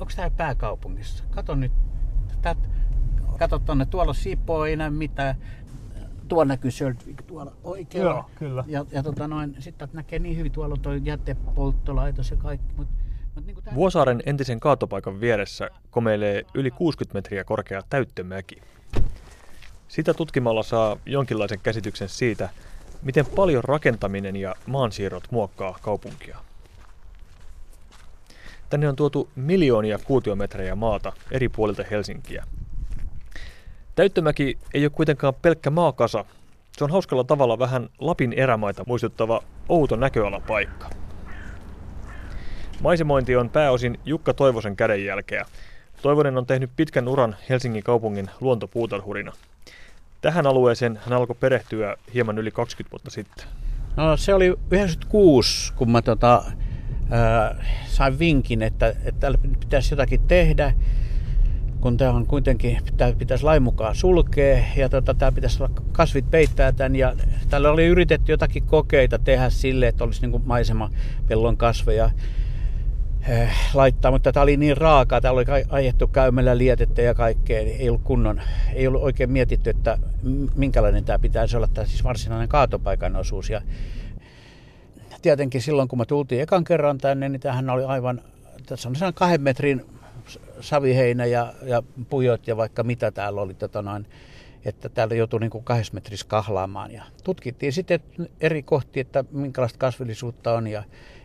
onko tämä pääkaupungissa? Kato nyt, tät, kato tonne, tuolla on Sipoo, ei näy mitään. Tuolla näkyy Söldvik tuolla oikealla. Joo, kyllä. Ja, ja tota noin, sitten näkee niin hyvin, tuolla on tuo jätepolttolaitos ja kaikki. Mut, mut niin tää... Vuosaaren entisen kaatopaikan vieressä komeilee yli 60 metriä korkea täyttömäki. Sitä tutkimalla saa jonkinlaisen käsityksen siitä, miten paljon rakentaminen ja maansiirrot muokkaa kaupunkia. Tänne on tuotu miljoonia kuutiometrejä maata eri puolilta Helsinkiä. Täyttömäki ei ole kuitenkaan pelkkä maakasa. Se on hauskalla tavalla vähän Lapin erämaita muistuttava outo näköalapaikka. Maisemointi on pääosin Jukka Toivosen kädenjälkeä. Toivonen on tehnyt pitkän uran Helsingin kaupungin luontopuutarhurina. Tähän alueeseen hän alkoi perehtyä hieman yli 20 vuotta sitten. No se oli 96, kun mä tota, sain vinkin, että, että täällä pitäisi jotakin tehdä, kun tämä on kuitenkin, tämä pitäisi lain mukaan sulkea ja tota, tämä pitäisi olla, kasvit peittää tämän ja täällä oli yritetty jotakin kokeita tehdä sille, että olisi niin maisema pellon kasveja laittaa, mutta tämä oli niin raaka, täällä oli ajettu käymällä lietettä ja kaikkea, niin ei ollut kunnon, ei ollut oikein mietitty, että minkälainen tämä pitäisi olla, tämä siis varsinainen kaatopaikan osuus. Ja tietenkin silloin, kun me tultiin ekan kerran tänne, niin tähän oli aivan, tässä on kahden metrin saviheinä ja, ja pujot ja vaikka mitä täällä oli, tota noin, että täällä joutui niin kahdessa metrissä kahlaamaan. Ja tutkittiin sitten eri kohti, että minkälaista kasvillisuutta on ja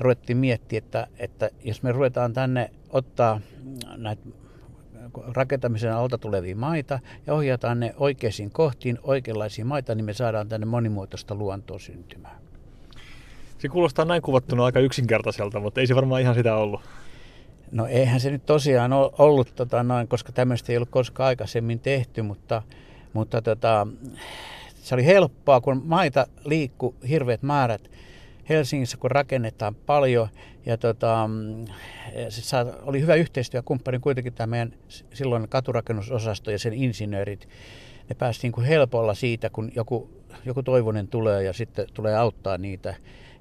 ruvettiin miettiä, että, että jos me ruvetaan tänne ottaa näitä rakentamisen alta tulevia maita ja ohjataan ne oikeisiin kohtiin, oikeanlaisia maita, niin me saadaan tänne monimuotoista luontoa syntymään. Se kuulostaa näin kuvattuna aika yksinkertaiselta, mutta ei se varmaan ihan sitä ollut. No eihän se nyt tosiaan ollut, tota, noin, koska tämmöistä ei ollut koskaan aikaisemmin tehty, mutta, mutta tota, se oli helppoa, kun maita liikkuu hirveät määrät Helsingissä, kun rakennetaan paljon. Ja tota, se saa, oli hyvä yhteistyökumppani kuitenkin tämä meidän silloin katurakennusosasto ja sen insinöörit. Ne päästiin kuin helpolla siitä, kun joku, joku toivonen tulee ja sitten tulee auttaa niitä.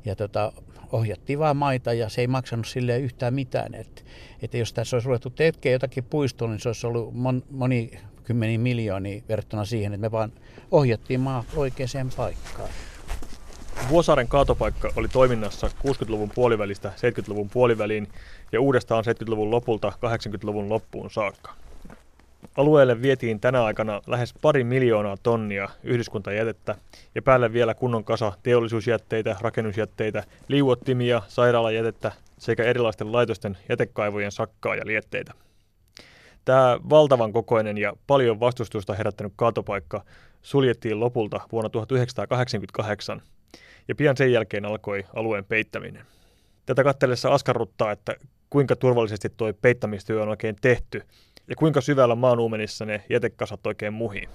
Ja tota, ohjattiin vaan maita ja se ei maksanut sille yhtään mitään. Että, että jos tässä olisi ruvettu tekemään jotakin puistoa, niin se olisi ollut mon, moni kymmeniä miljoonia verrattuna siihen, että me vaan ohjattiin maa oikeaan paikkaan. Vuosaaren kaatopaikka oli toiminnassa 60-luvun puolivälistä 70-luvun puoliväliin ja uudestaan 70-luvun lopulta 80-luvun loppuun saakka. Alueelle vietiin tänä aikana lähes pari miljoonaa tonnia yhdyskuntajätettä ja päälle vielä kunnon kasa teollisuusjätteitä, rakennusjätteitä, liuottimia, sairaalajätettä sekä erilaisten laitosten jätekaivojen sakkaa ja lietteitä. Tämä valtavan kokoinen ja paljon vastustusta herättänyt kaatopaikka suljettiin lopulta vuonna 1988 ja pian sen jälkeen alkoi alueen peittäminen. Tätä katsellessa askarruttaa, että kuinka turvallisesti tuo peittämistyö on oikein tehty ja kuinka syvällä maanuumenissa ne jätekasat oikein muhii.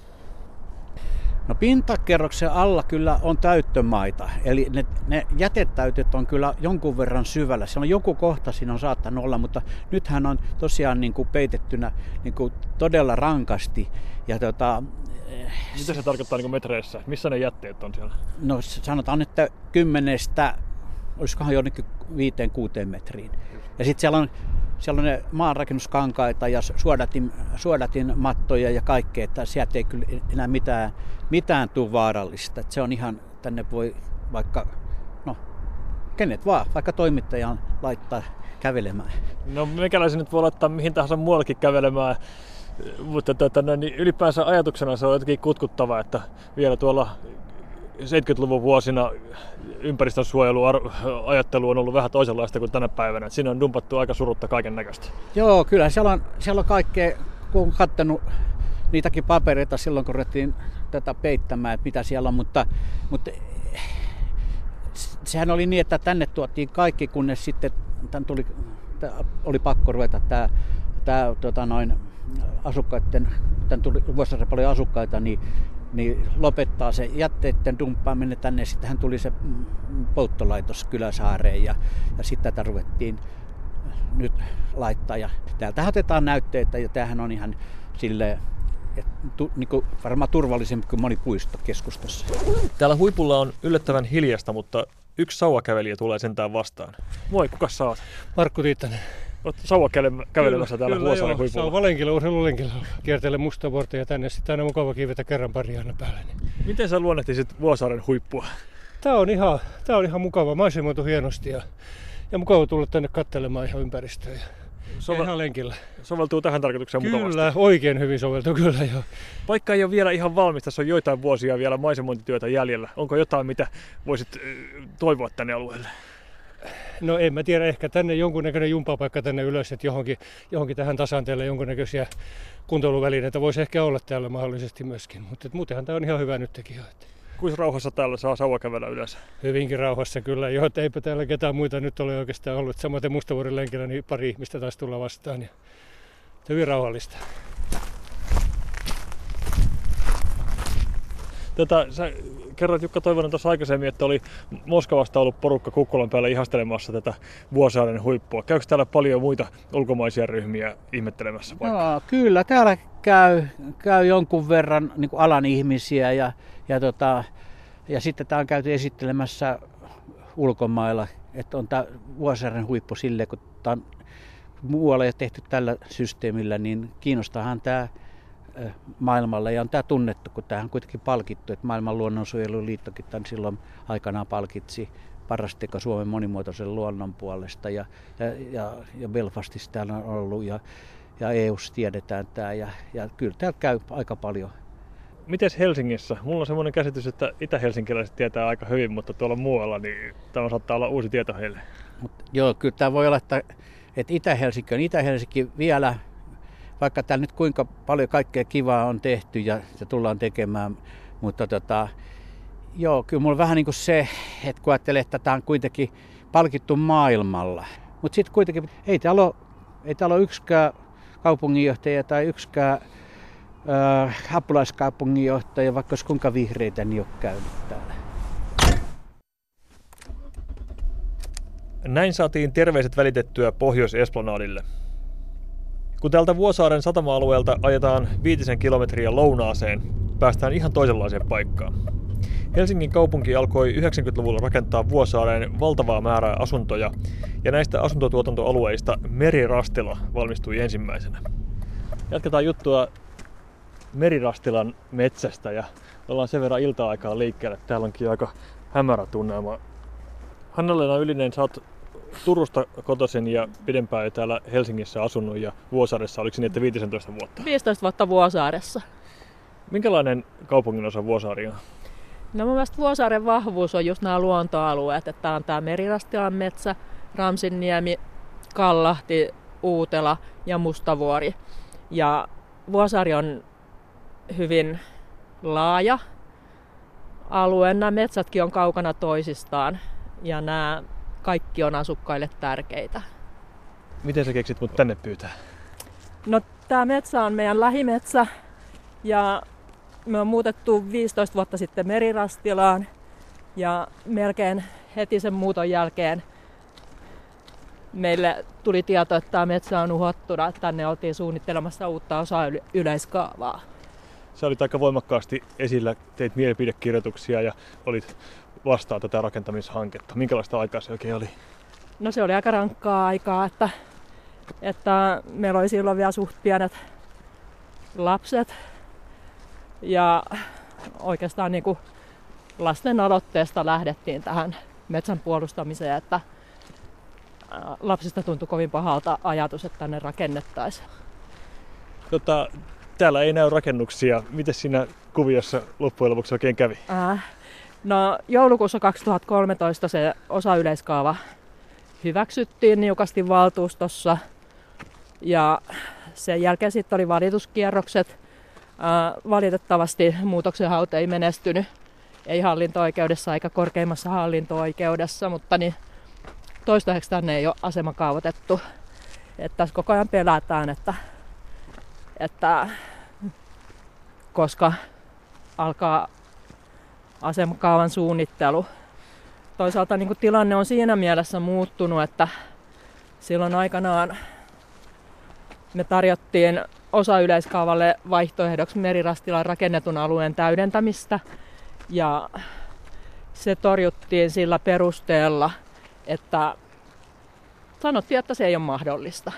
No pintakerroksen alla kyllä on täyttömaita, eli ne, ne jätetäytöt on kyllä jonkun verran syvällä. Se on joku kohta siinä on saattanut olla, mutta nythän on tosiaan niin kuin peitettynä niin kuin todella rankasti. Ja tota, mitä se tarkoittaa niin metreissä? Missä ne jätteet on siellä? No sanotaan, että kymmenestä, olisikohan jonnekin viiteen kuuteen metriin. Ja sitten siellä on, siellä on ne maanrakennuskankaita ja suodatin, suodatin mattoja ja kaikkea, että sieltä ei kyllä enää mitään, mitään tule vaarallista. Että se on ihan, tänne voi vaikka, no kenet vaan, vaikka toimittajan laittaa kävelemään. No meikäläisen nyt voi laittaa mihin tahansa muuallekin kävelemään mutta tota, no, niin ylipäänsä ajatuksena se on jotenkin kutkuttava, että vielä tuolla 70-luvun vuosina ympäristönsuojeluajattelu on ollut vähän toisenlaista kuin tänä päivänä. Siinä on dumpattu aika surutta kaiken näköistä. Joo, kyllä siellä on, siellä on kaikkea, kun on kattanut niitäkin papereita silloin, kun ruvettiin tätä peittämään, että mitä siellä on, mutta, mutta sehän oli niin, että tänne tuotiin kaikki, kunnes sitten tämän tuli, oli pakko ruveta tämä, tämä tota noin, asukkaiden, tämän tuli vuosissa paljon asukkaita, niin, niin lopettaa se jätteiden dumppaaminen tänne. Sitten hän tuli se polttolaitos Kyläsaareen ja, ja sitten tätä ruvettiin nyt laittaa. Ja täältä otetaan näytteitä ja tämähän on ihan sille tu, niin kuin varmaan turvallisempi kuin moni puisto keskustassa. Täällä huipulla on yllättävän hiljasta, mutta yksi sauvakävelijä tulee sentään vastaan. Moi, kuka sä oot? Markku Tiittanen. Olet sauva kävelemässä täällä kyllä, Vuosaaren joo. huipulla. Sauvalenkillä, urheilulenkillä kiertele musta ja tänne. Sitten aina mukava kiivetä kerran pari aina päälle. Niin. Miten sä luonnehtisit Vuosaaren huippua? Tää on ihan, tää on ihan mukava, maisemoitu hienosti ja, ja mukava tulla tänne katselemaan ihan ympäristöä. Ja Sove- ihan lenkillä. soveltuu tähän tarkoitukseen Kyllä, mukavasti. oikein hyvin soveltuu kyllä joo. Paikka ei ole vielä ihan valmis, tässä on joitain vuosia vielä maisemointityötä jäljellä. Onko jotain, mitä voisit toivoa tänne alueelle? No en mä tiedä, ehkä tänne jonkunnäköinen jumpapaikka tänne ylös, että johonkin, johonkin tähän tasanteelle jonkunnäköisiä kuntoiluvälineitä voisi ehkä olla täällä mahdollisesti myöskin. Mutta muutenhan tämä on ihan hyvä jo. Että Kuinka rauhassa täällä saa sauva kävellä yleensä? hyvinkin rauhassa kyllä jo, että eipä täällä ketään muita nyt ole oikeastaan ollut. Samaten Mustavuoren lenkillä niin pari ihmistä taisi tulla vastaan. Ja hyvin rauhallista. Tätä, sä kerroit Jukka Toivonen tuossa aikaisemmin, että oli Moskovasta ollut porukka Kukkolan päällä ihastelemassa tätä Vuosaaren huippua. Käykö täällä paljon muita ulkomaisia ryhmiä ihmettelemässä? No, kyllä, täällä käy, käy jonkun verran niin alan ihmisiä ja, ja, tota, ja sitten tämä on käyty esittelemässä ulkomailla, että on tämä Vuosaaren huippu sille, kun tämä on muualla jo tehty tällä systeemillä, niin kiinnostahan tämä maailmalle ja on tämä tunnettu, kun tämähän on kuitenkin palkittu, että maailman luonnonsuojeluliittokin tämän silloin aikanaan palkitsi parasteko Suomen monimuotoisen luonnon puolesta ja, ja, ja, ja Belfastissa täällä on ollut ja, ja EUssa tiedetään tämä ja, ja kyllä täällä käy aika paljon. Miten Helsingissä? Mulla on semmoinen käsitys, että itä-helsinkiläiset tietää aika hyvin, mutta tuolla muualla niin tämä saattaa olla uusi tieto heille. Mut joo, kyllä tämä voi olla, että, että Itä-Helsinki on Itä-Helsinki vielä, vaikka täällä nyt kuinka paljon kaikkea kivaa on tehty ja, ja tullaan tekemään, mutta tota, joo, kyllä mulla on vähän niin kuin se, että kun ajattelee, että tämä on kuitenkin palkittu maailmalla, mutta sitten kuitenkin ei täällä ole, ei täällä ole yksikään kaupunginjohtaja tai yksikään äh, apulaiskaupunginjohtaja, vaikka olisi kuinka vihreitä, niin ole käynyt täällä. Näin saatiin terveiset välitettyä Pohjois-Esplanadille. Kun täältä Vuosaaren satama-alueelta ajetaan viitisen kilometriä lounaaseen, päästään ihan toisenlaiseen paikkaan. Helsingin kaupunki alkoi 90-luvulla rakentaa Vuosaareen valtavaa määrää asuntoja, ja näistä asuntotuotantoalueista Merirastila valmistui ensimmäisenä. Jatketaan juttua Merirastilan metsästä ja ollaan sen verran ilta-aikaa liikkeelle. Täällä onkin aika hämärä tunnelma. Hanna-Leena Ylinen, sä oot Turusta kotoisin ja pidempään jo täällä Helsingissä asunut ja Vuosaaressa, oliko se niin, että 15 vuotta? 15 vuotta Vuosaaressa. Minkälainen kaupungin osa Vuosaari on? No mun mielestä Vuosaaren vahvuus on just nämä luontoalueet, että tää on tää Merirastilan metsä, Ramsinniemi, Kallahti, Uutela ja Mustavuori. Ja Vuosaari on hyvin laaja alue. Nämä metsätkin on kaukana toisistaan ja nämä kaikki on asukkaille tärkeitä. Miten sä keksit mut tänne pyytää? No tämä metsä on meidän lähimetsä ja me on muutettu 15 vuotta sitten Merirastilaan ja melkein heti sen muuton jälkeen meille tuli tieto, että tämä metsä on uhottuna, että tänne oltiin suunnittelemassa uutta osaa yleiskaavaa. Sä olit aika voimakkaasti esillä, teit mielipidekirjoituksia ja olit vastaan tätä rakentamishanketta. Minkälaista aikaa se oikein oli? No se oli aika rankkaa aikaa, että, että meillä oli silloin vielä suht pienet lapset. Ja oikeastaan niin kuin lasten aloitteesta lähdettiin tähän metsän puolustamiseen, että lapsista tuntui kovin pahalta ajatus, että tänne rakennettaisiin. Tota, täällä ei näy rakennuksia. Miten siinä kuviossa loppujen lopuksi oikein kävi? Äh, no joulukuussa 2013 se osa yleiskaava hyväksyttiin niukasti valtuustossa ja sen jälkeen sitten oli valituskierrokset. Valitettavasti muutoksenhaut ei menestynyt, ei hallinto-oikeudessa eikä korkeimmassa hallinto-oikeudessa, mutta niin toistaiseksi tänne ei ole asema kaavoitettu. Että tässä koko ajan pelätään, että, että koska alkaa asemakaavan suunnittelu. Toisaalta niin tilanne on siinä mielessä muuttunut, että silloin aikanaan me tarjottiin osa yleiskaavalle vaihtoehdoksi merirastilan rakennetun alueen täydentämistä. Ja se torjuttiin sillä perusteella, että sanottiin, että se ei ole mahdollista.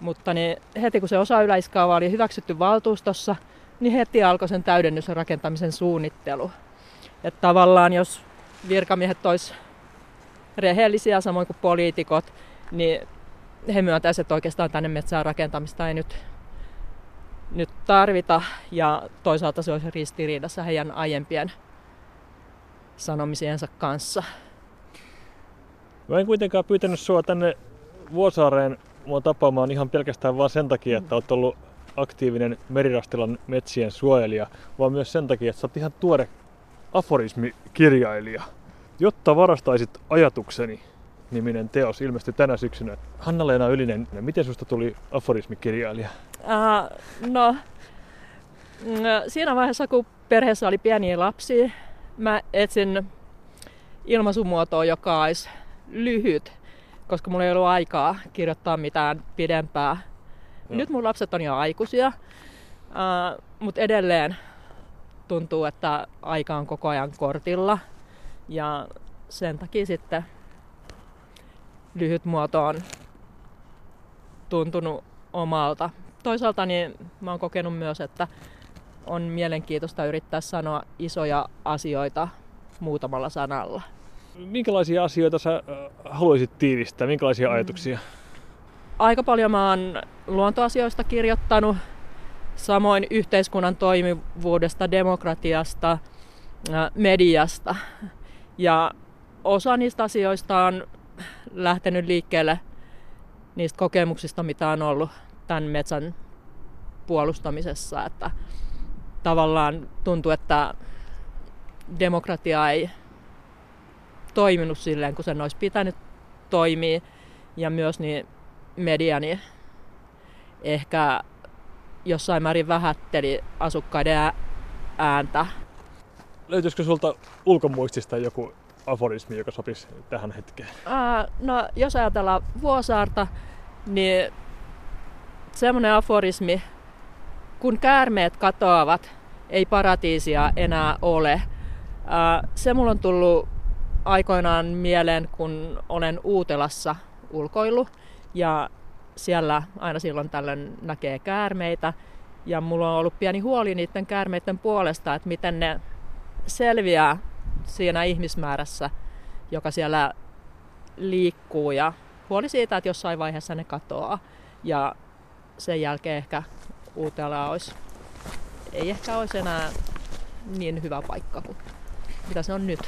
Mutta niin heti kun se osa yleiskaava oli hyväksytty valtuustossa, niin heti alkoi sen täydennysrakentamisen suunnittelu. Että tavallaan jos virkamiehet tois rehellisiä samoin kuin poliitikot, niin he myöntäisivät, että oikeastaan tänne metsään rakentamista ei nyt, nyt tarvita. Ja toisaalta se olisi ristiriidassa heidän aiempien sanomisiensa kanssa. Mä en kuitenkaan pyytänyt sua tänne Vuosaareen mua tapaamaan ihan pelkästään vaan sen takia, että olet ollut aktiivinen Merirastilan metsien suojelija, vaan myös sen takia, että sä oot ihan tuore aforismikirjailija. Jotta varastaisit ajatukseni, niminen teos ilmestyi tänä syksynä. Hanna-Leena Ylinen, miten susta tuli aforismikirjailija? Uh, no, mm, siinä vaiheessa, kun perheessä oli pieniä lapsia, mä etsin ilmaisumuotoa, joka olisi lyhyt, koska mulla ei ollut aikaa kirjoittaa mitään pidempää. No. Nyt mun lapset on jo aikuisia, uh, mutta edelleen tuntuu, että aika on koko ajan kortilla. Ja sen takia sitten lyhyt muoto on tuntunut omalta. Toisaalta niin mä oon kokenut myös, että on mielenkiintoista yrittää sanoa isoja asioita muutamalla sanalla. Minkälaisia asioita sä äh, haluaisit tiivistää? Minkälaisia mm. Aika paljon mä oon luontoasioista kirjoittanut, samoin yhteiskunnan toimivuudesta, demokratiasta, mediasta. Ja osa niistä asioista on lähtenyt liikkeelle niistä kokemuksista, mitä on ollut tämän metsän puolustamisessa. Että tavallaan tuntuu, että demokratia ei toiminut silleen, kun sen olisi pitänyt toimia. Ja myös niin media niin ehkä jossain määrin vähätteli asukkaiden ääntä. Löytyisikö sulta ulkomuistista joku aforismi, joka sopisi tähän hetkeen? Ää, no, jos ajatellaan Vuosaarta, niin semmoinen aforismi, kun käärmeet katoavat, ei paratiisia enää ole. Ää, se mulla on tullut aikoinaan mieleen, kun olen Uutelassa ulkoillut ja siellä aina silloin tällöin näkee käärmeitä. Ja mulla on ollut pieni huoli niiden käärmeiden puolesta, että miten ne selviää siinä ihmismäärässä, joka siellä liikkuu ja huoli siitä, että jossain vaiheessa ne katoaa. Ja sen jälkeen ehkä uutella olisi, ei ehkä olisi enää niin hyvä paikka kuin mitä se on nyt.